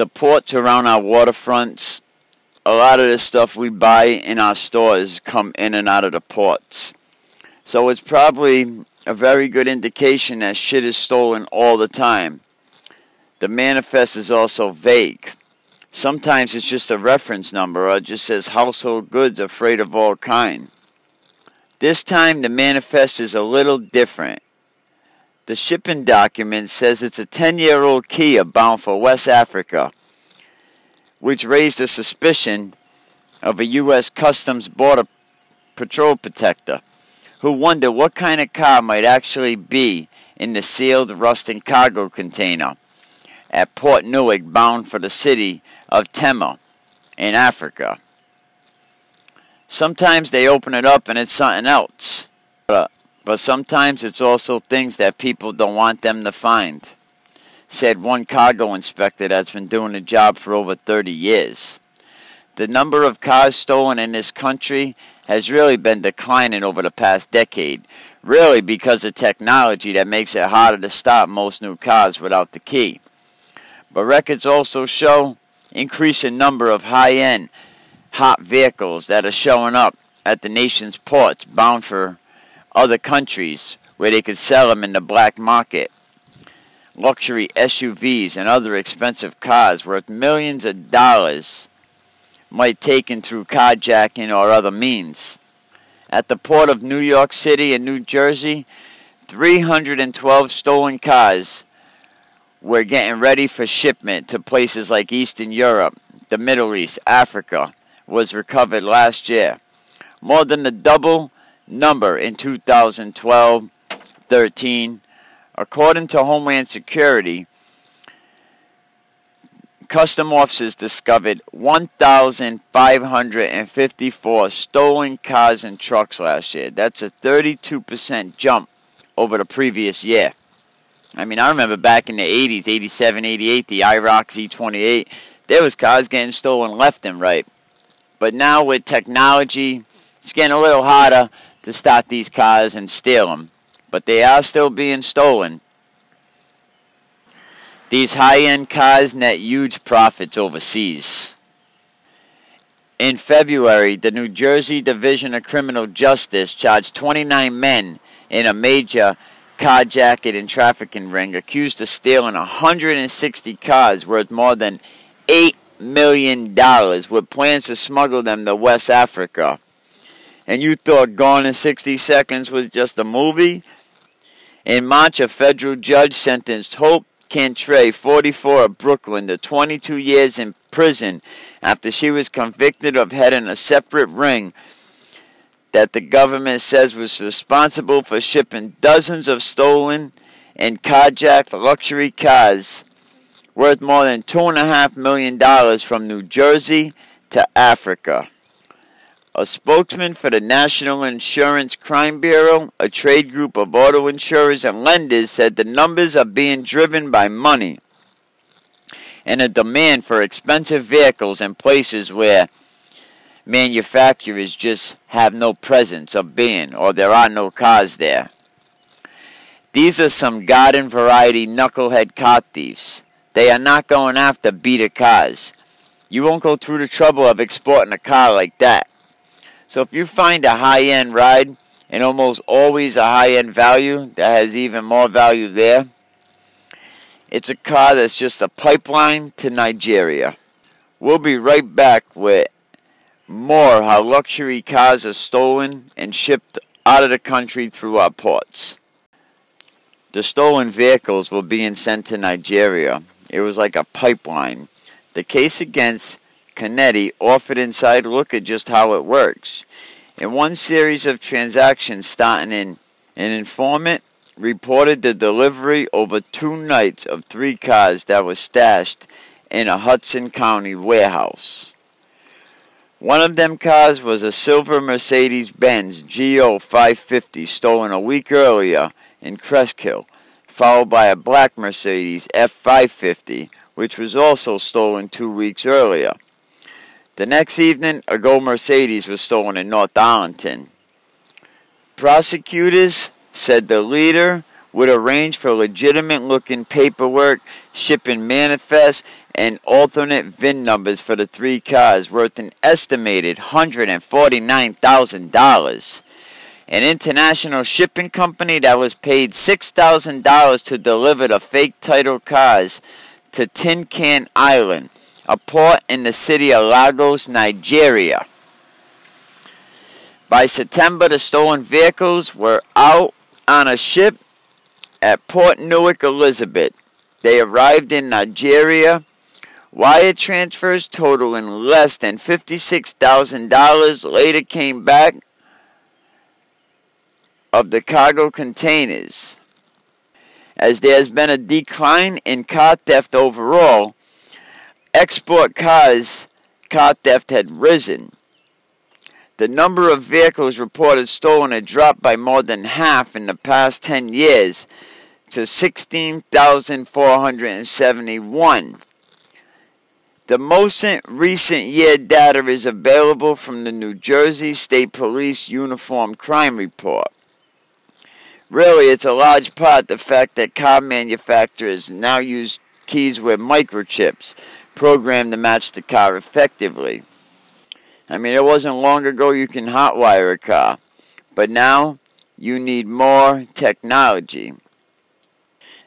the ports around our waterfronts, a lot of the stuff we buy in our stores come in and out of the ports. So it's probably a very good indication that shit is stolen all the time. The manifest is also vague. Sometimes it's just a reference number or it just says household goods afraid of all kind. This time the manifest is a little different. The shipping document says it's a 10 year old Kia bound for West Africa, which raised a suspicion of a U.S. Customs Border Patrol protector who wondered what kind of car might actually be in the sealed rusting cargo container at Port Newark bound for the city of Tema in Africa. Sometimes they open it up and it's something else. But, but sometimes it's also things that people don't want them to find. Said one cargo inspector that's been doing the job for over 30 years. The number of cars stolen in this country has really been declining over the past decade, really because of technology that makes it harder to stop most new cars without the key. But records also show increasing number of high-end hot vehicles that are showing up at the nation's ports bound for other countries where they could sell them in the black market. Luxury SUVs and other expensive cars worth millions of dollars might taken through carjacking or other means. At the port of New York City and New Jersey, 312 stolen cars were getting ready for shipment to places like Eastern Europe, the Middle East, Africa, was recovered last year. More than the double number in 2012 13. According to Homeland Security, custom officers discovered 1,554 stolen cars and trucks last year. That's a 32% jump over the previous year. I mean, I remember back in the 80s, 87, 88, the IROC Z28, there was cars getting stolen left and right. But now with technology, it's getting a little harder to start these cars and steal them. But they are still being stolen. These high-end cars net huge profits overseas. In February, the New Jersey Division of Criminal Justice charged 29 men in a major carjacking and trafficking ring accused of stealing 160 cars worth more than $8 million with plans to smuggle them to West Africa. And you thought Gone in 60 Seconds was just a movie? In March, a federal judge sentenced Hope Cantray, 44 of Brooklyn, to 22 years in prison after she was convicted of heading a separate ring that the government says was responsible for shipping dozens of stolen and carjacked luxury cars worth more than $2.5 million from New Jersey to Africa. A spokesman for the National Insurance Crime Bureau, a trade group of auto insurers and lenders, said the numbers are being driven by money and a demand for expensive vehicles in places where manufacturers just have no presence of being or there are no cars there. These are some garden variety knucklehead car thieves. They are not going after beater cars. You won't go through the trouble of exporting a car like that. So if you find a high-end ride, and almost always a high-end value that has even more value there, it's a car that's just a pipeline to Nigeria. We'll be right back with more how luxury cars are stolen and shipped out of the country through our ports. The stolen vehicles were being sent to Nigeria. It was like a pipeline. The case against Kennedy offered inside look at just how it works. In one series of transactions starting in an informant reported the delivery over two nights of three cars that were stashed in a Hudson County warehouse. One of them cars was a silver Mercedes-Benz GL 550 stolen a week earlier in Cresskill, followed by a black Mercedes S550, which was also stolen two weeks earlier. The next evening, a gold Mercedes was stolen in North Arlington. Prosecutors said the leader would arrange for legitimate looking paperwork shipping manifests and alternate VIN numbers for the three cars worth an estimated $149,000. An international shipping company that was paid $6,000 to deliver the fake title cars to Tin Can Island, a port in the city of Lagos, Nigeria. By September, the stolen vehicles were out on a ship at Port Newark, Elizabeth. They arrived in Nigeria. Wire transfers totaling less than $56,000 later came back of the cargo containers. As there has been a decline in car theft overall, export cars car theft had risen. The number of vehicles reported stolen had dropped by more than half in the past 10 years to 16,471. The most recent year data is available from the New Jersey State Police Uniform Crime Report. Really, it's a large part the fact that car manufacturers now use keys with microchips programmed to match the car effectively. I mean, it wasn't long ago you can hotwire a car, but now you need more technology.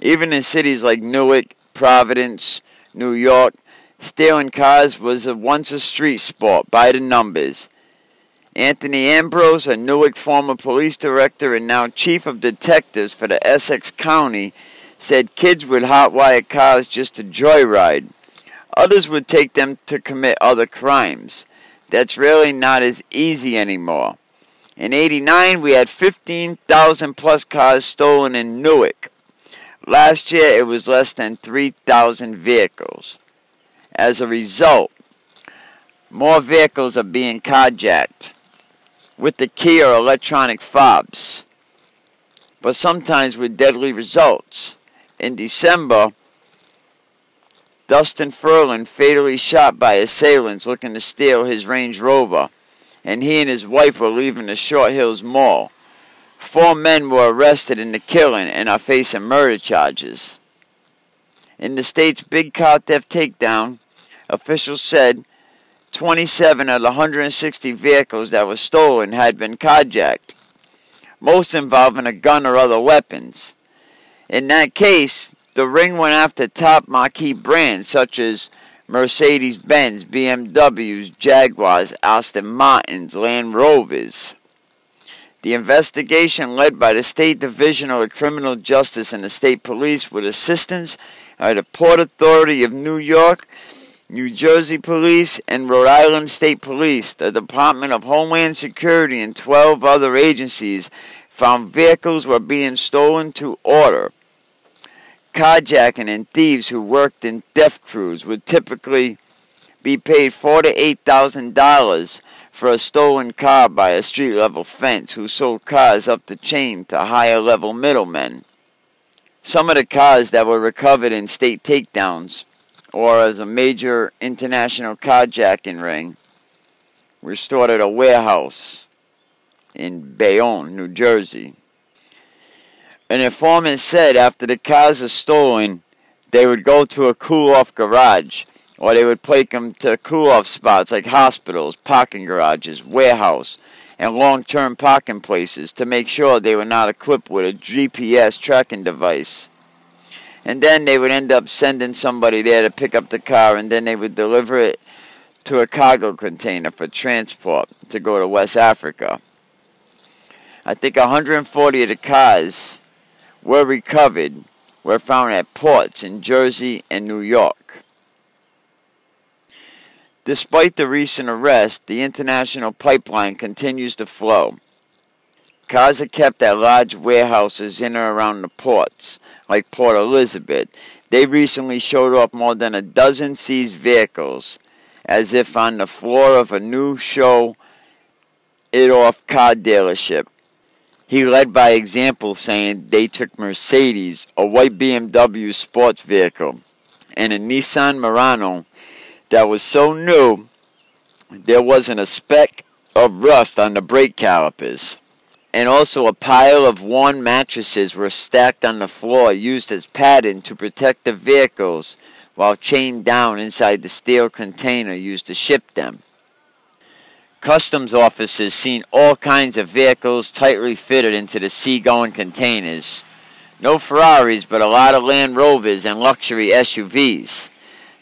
Even in cities like Newark, Providence, New York, stealing cars was a, once a street sport by the numbers. Anthony Ambrose, a Newark former police director and now chief of detectives for the Essex County, said kids would hotwire cars just to joyride. Others would take them to commit other crimes. That's really not as easy anymore. In 89, we had 15,000 plus cars stolen in Newark. Last year, it was less than 3,000 vehicles. As a result, more vehicles are being carjacked with the key or electronic fobs, but sometimes with deadly results. In December, Dustin Friedland fatally shot by assailants looking to steal his Range Rover, and he and his wife were leaving the Short Hills Mall. Four men were arrested in the killing and are facing murder charges. In the state's big car theft takedown, officials said 27 of the 160 vehicles that were stolen had been carjacked, most involving a gun or other weapons. In that case, the ring went after top marquee brands such as Mercedes Benz, BMWs, Jaguars, Aston Martins, Land Rovers. The investigation, led by the State Division of Criminal Justice and the State Police, with assistance by the Port Authority of New York, New Jersey Police, and Rhode Island State Police, the Department of Homeland Security, and 12 other agencies, found vehicles were being stolen to order. Carjacking and thieves who worked in theft crews would typically be paid four to eight thousand dollars for a stolen car by a street level fence who sold cars up the chain to higher level middlemen. Some of the cars that were recovered in state takedowns or as a major international carjacking ring were stored at a warehouse in Bayonne, New Jersey. An informant said after the cars are stolen, they would go to a cool off garage or they would take them to cool off spots like hospitals, parking garages, warehouse, and long term parking places to make sure they were not equipped with a GPS tracking device. And then they would end up sending somebody there to pick up the car, and then they would deliver it to a cargo container for transport to go to West Africa. I think 140 of the cars were recovered, were found at ports in Jersey and New York. Despite the recent arrest, the international pipeline continues to flow. Cars are kept at large warehouses in or around the ports, like Port Elizabeth. They recently showed off more than a dozen seized vehicles, as if on the floor of a new show it off car dealership. He led by example, saying they took Mercedes, a white BMW sports vehicle, and a Nissan Murano that was so new there wasn't a speck of rust on the brake calipers. and also a pile of worn mattresses were stacked on the floor used as padding to protect the vehicles while chained down inside the steel container used to ship them. Customs officers seen all kinds of vehicles tightly fitted into the seagoing containers. No Ferraris, but a lot of Land Rovers and luxury SUVs.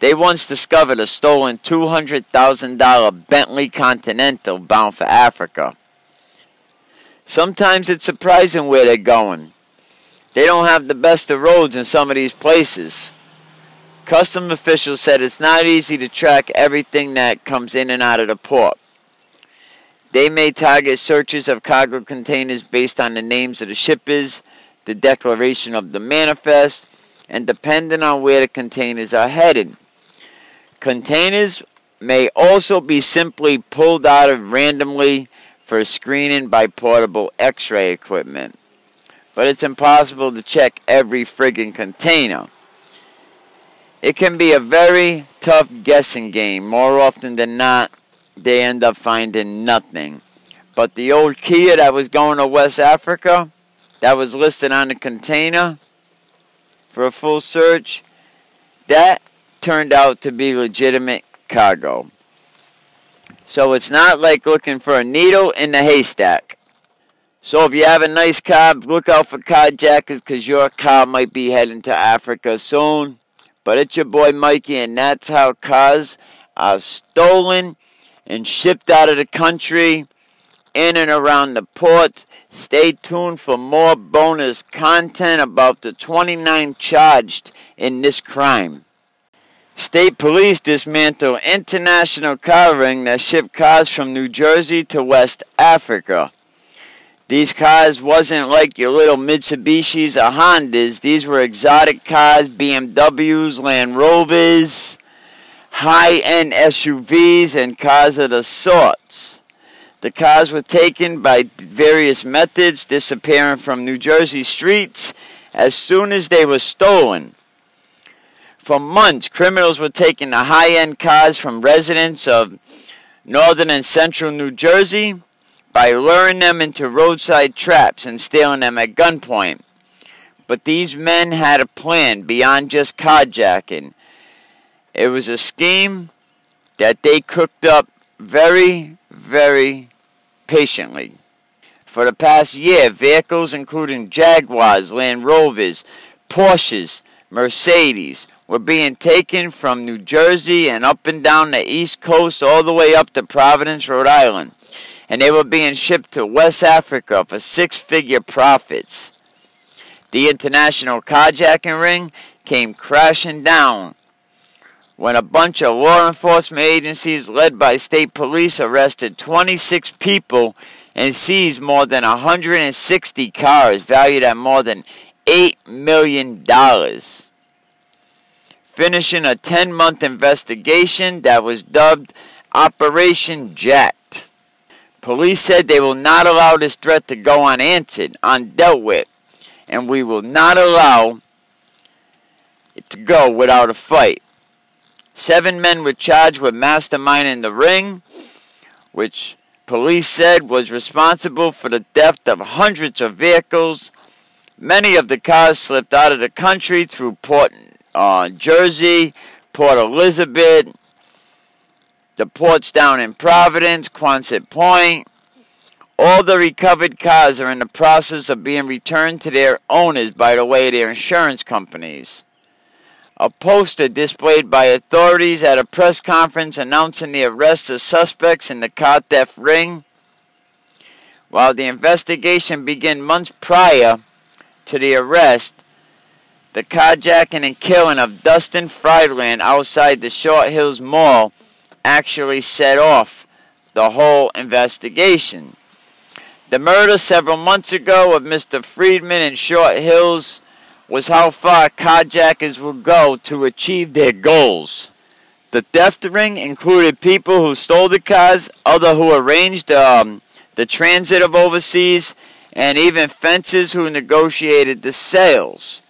They once discovered a stolen $200,000 Bentley Continental bound for Africa. Sometimes it's surprising where they're going. They don't have the best of roads in some of these places. Custom officials said it's not easy to track everything that comes in and out of the port. They may target searches of cargo containers based on the names of the shippers, the declaration of the manifest, and depending on where the containers are headed. Containers may also be simply pulled out of randomly for screening by portable x-ray equipment. But it's impossible to check every friggin' container. It can be a very tough guessing game. More often than not, they end up finding nothing. But the old Kia that was going to West Africa, that was listed on the container for a full search, that turned out to be legitimate cargo. So it's not like looking for a needle in the haystack. So if you have a nice car, look out for carjackers because your car might be heading to Africa soon. But it's your boy Mikey, and that's how cars are stolen and shipped out of the country in and around the ports. Stay tuned for more bonus content about the 29 charged in this crime. State police dismantle international car ring that shipped cars from New Jersey to West Africa. These cars wasn't like your little Mitsubishis or Hondas. These were exotic cars, BMWs, Land Rovers, high-end SUVs, and cars of the sorts. The cars were taken by various methods, disappearing from New Jersey streets as soon as they were stolen. For months, criminals were taking the high end cars from residents of northern and central New Jersey by luring them into roadside traps and stealing them at gunpoint. But these men had a plan beyond just carjacking. It was a scheme that they cooked up very, very patiently. For the past year, vehicles including Jaguars, Land Rovers, Porsches, Mercedes, were being taken from New Jersey and up and down the East Coast all the way up to Providence, Rhode Island. And they were being shipped to West Africa for six figure profits. The international carjacking ring came crashing down when a bunch of law enforcement agencies led by state police arrested 26 people and seized more than 160 cars valued at more than $8 million finishing a 10 month investigation that was dubbed Operation Jacked. Police said they will not allow this threat to go unanswered, undealt with, and we will not allow it to go without a fight. Seven men were charged with masterminding the ring, which police said was responsible for the theft of hundreds of vehicles. Many of the cars slipped out of the country through Port uh, Jersey, Port Elizabeth, the ports down in Providence, Quonset Point. All the recovered cars are in the process of being returned to their owners by the way their insurance companies. A poster displayed by authorities at a press conference announcing the arrest of suspects in the car theft ring. While the investigation began months prior to the arrest, the carjacking and killing of Dustin Friedland outside the Short Hills Mall actually set off the whole investigation. The murder several months ago of Mr. Friedland in Short Hills was how far carjackers will go to achieve their goals. The theft ring included people who stole the cars, other who arranged um, the transit of overseas, and even fences who negotiated the sales.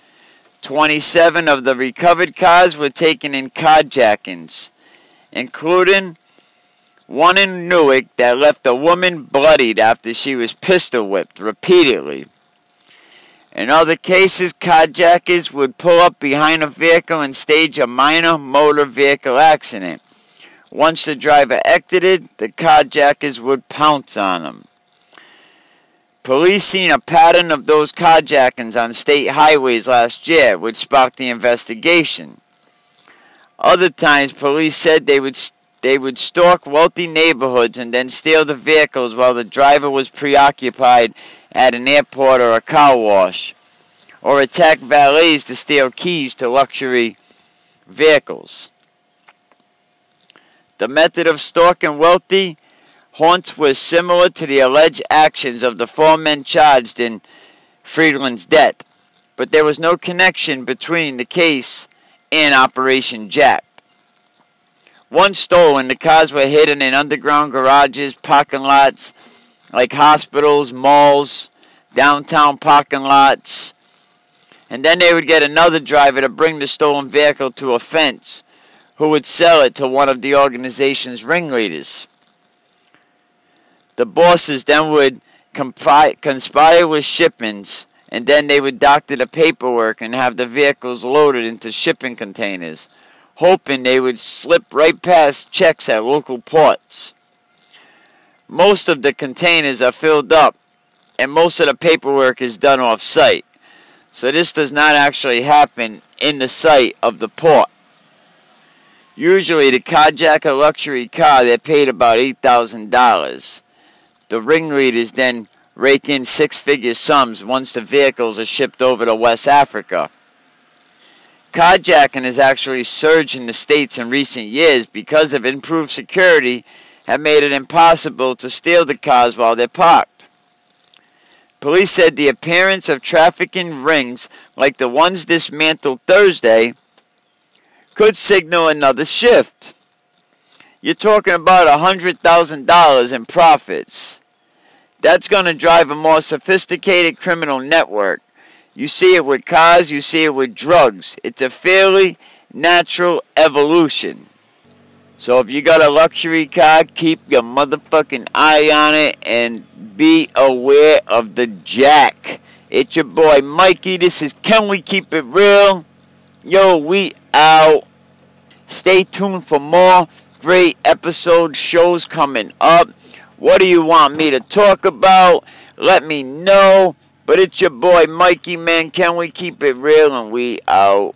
27 of the recovered cars were taken in carjackings, including one in Newark that left a woman bloodied after she was pistol whipped repeatedly. In other cases, carjackers would pull up behind a vehicle and stage a minor motor vehicle accident. Once the driver exited, the carjackers would pounce on him. Police seen a pattern of those carjackings on state highways last year, which sparked the investigation. Other times, police said they would they would stalk wealthy neighborhoods and then steal the vehicles while the driver was preoccupied at an airport or a car wash, or attack valets to steal keys to luxury vehicles. The method of stalking wealthy haunts was similar to the alleged actions of the four men charged in Friedland's death, but there was no connection between the case and Operation Jack. Once stolen, the cars were hidden in underground garages, parking lots, like hospitals, malls, downtown parking lots. And then they would get another driver to bring the stolen vehicle to a fence, who would sell it to one of the organization's ringleaders. The bosses then would conspire with shipments, and then they would doctor the paperwork and have the vehicles loaded into shipping containers hoping they would slip right past checks at local ports. Most of the containers are filled up, and most of the paperwork is done off site. So this does not actually happen in the site of the port. Usually, to carjack a luxury car, they're paid about $8,000. The ringleaders then rake in six figure sums once the vehicles are shipped over to West Africa. Carjacking has actually surged in the states in recent years because of improved security have made it impossible to steal the cars while they're parked. Police said the appearance of trafficking rings like the ones dismantled Thursday could signal another shift. You're talking about a $100,000 in profits. That's going to drive a more sophisticated criminal network you see it with cars, you see it with drugs. It's a fairly natural evolution. So if you got a luxury car, keep your motherfucking eye on it and be aware of the jack. It's your boy Mikey. This is Can We Keep It Real? Yo, we out. Stay tuned for more great episode shows coming up. What do you want me to talk about? Let me know. But it's your boy Mikey, man. Can we keep it real? And we out.